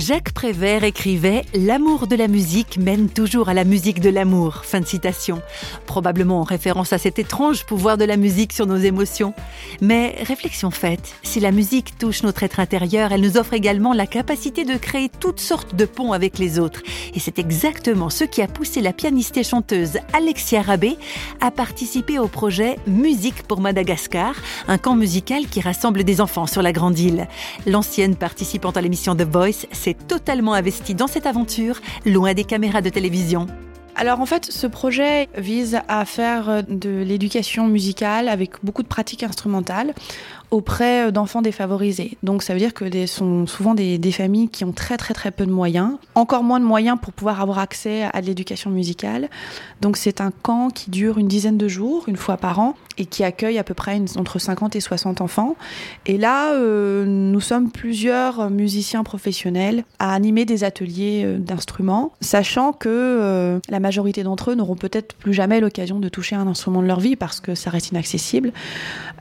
Jacques Prévert écrivait L'amour de la musique mène toujours à la musique de l'amour. Fin de citation. Probablement en référence à cet étrange pouvoir de la musique sur nos émotions. Mais réflexion faite, si la musique touche notre être intérieur, elle nous offre également la capacité de créer toutes sortes de ponts avec les autres. Et c'est exactement ce qui a poussé la pianiste et chanteuse Alexia Rabé à participer au projet Musique pour Madagascar, un camp musical qui rassemble des enfants sur la grande île. L'ancienne participante à l'émission The Voice s'est totalement investi dans cette aventure, loin des caméras de télévision. Alors en fait, ce projet vise à faire de l'éducation musicale avec beaucoup de pratiques instrumentales auprès euh, d'enfants défavorisés. Donc ça veut dire que ce sont souvent des, familles qui ont très très très peu de moyens, encore moins de moyens pour pouvoir avoir accès à de l'éducation musicale. Donc c'est un camp qui dure une dizaine de jours, une fois par an, et qui accueille à peu près entre 50 et 60 enfants. Et là, euh, nous sommes plusieurs musiciens professionnels à animer des ateliers euh, d'instruments, sachant que la majorité d'entre eux n'auront peut-être plus jamais l'occasion de toucher un instrument de leur vie parce que ça reste inaccessible.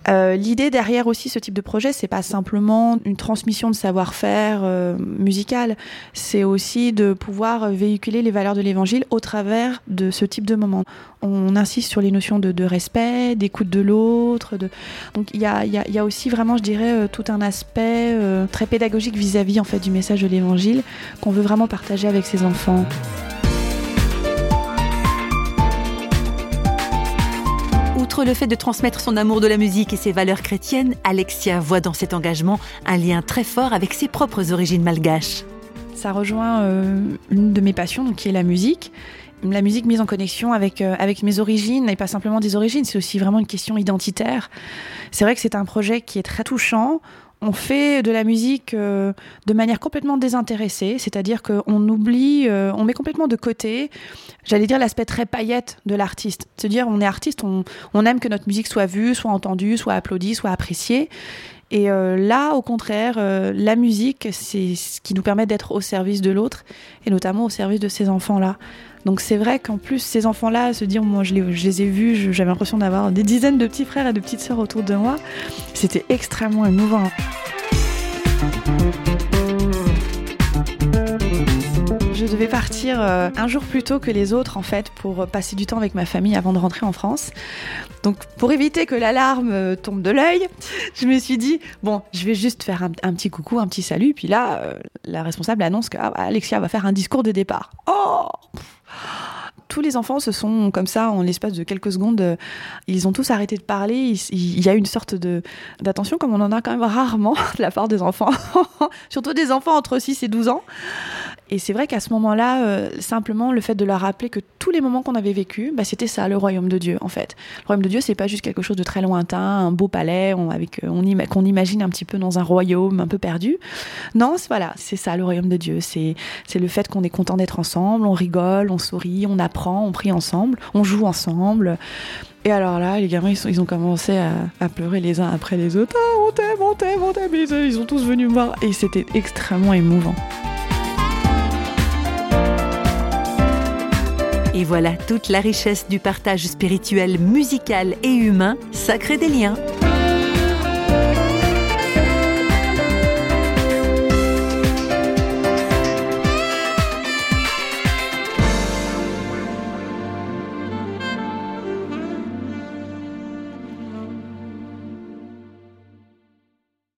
L'idée derrière aussi ce type de projet, c'est pas simplement une transmission de savoir-faire euh, musical, c'est aussi de pouvoir véhiculer les valeurs de l'évangile au travers de ce type de moment. On insiste sur les notions de, respect, d'écoute de l'autre. Donc il y a, aussi vraiment, je dirais, euh, tout un aspect euh, très pédagogique vis-à-vis -vis, en fait du message de l'évangile qu'on veut vraiment partager avec ses enfants. Le fait de transmettre son amour de la musique et ses valeurs chrétiennes, Alexia voit dans cet engagement un lien très fort avec ses propres origines malgaches. Ça rejoint euh, une de mes passions, qui est la musique. La musique mise en connexion avec, euh, avec mes origines, et pas simplement des origines, c'est aussi vraiment une question identitaire. C'est vrai que c'est un projet qui est très touchant on fait de la musique euh, de manière complètement désintéressée, c'est-à-dire qu'on oublie, euh, on met complètement de côté, j'allais dire l'aspect très paillette de l'artiste. Se dire on est artiste, on, aime que notre musique soit vue, soit entendue, soit applaudie, soit appréciée. Et là, au contraire, la musique, c'est ce qui nous permet d'être au service de l'autre, et notamment au service de ces enfants-là. Donc c'est vrai qu'en plus, ces enfants-là, se dire, moi je les, ai vus, j'avais l'impression d'avoir des dizaines de petits frères et de petites sœurs autour de moi, c'était extrêmement émouvant. Je devais partir euh, un jour plus tôt que les autres en fait pour passer du temps avec ma famille avant de rentrer en France. Donc pour éviter que l'alarme euh, tombe de l'œil, je me suis dit bon, je vais juste faire un, un petit coucou, un petit salut. Puis là, euh, la responsable annonce que ah, Alexia va faire un discours de départ. Oh tous les enfants se sont comme ça en l'espace de quelques secondes ils ont tous arrêté de parler. Il, il y a une sorte de d'attention comme on en a quand même rarement de la part des enfants. Surtout des enfants entre 6 et 12 ans et c'est vrai qu'à ce moment-là, euh, simplement le fait de leur rappeler que tous les moments qu'on avait vécu, bah, c'était ça, le royaume de Dieu, en fait. Le royaume de Dieu, c'est pas juste quelque chose de très lointain, un beau palais, avec, ima qu'on imagine un petit peu dans un royaume un peu perdu. Non, voilà, c'est ça, le royaume de Dieu. C'est le fait qu'on est content d'être ensemble, on rigole, on sourit, on apprend, on prie ensemble, on joue ensemble. Et alors là, les gamins, ils, ont commencé à, pleurer les uns après les autres. Ah, on t'aime, on t'aime, on t'aime. Ils, ils sont tous venus me voir. Et c'était extrêmement émouvant. Et voilà toute la richesse du partage spirituel, musical et humain, sacré des liens.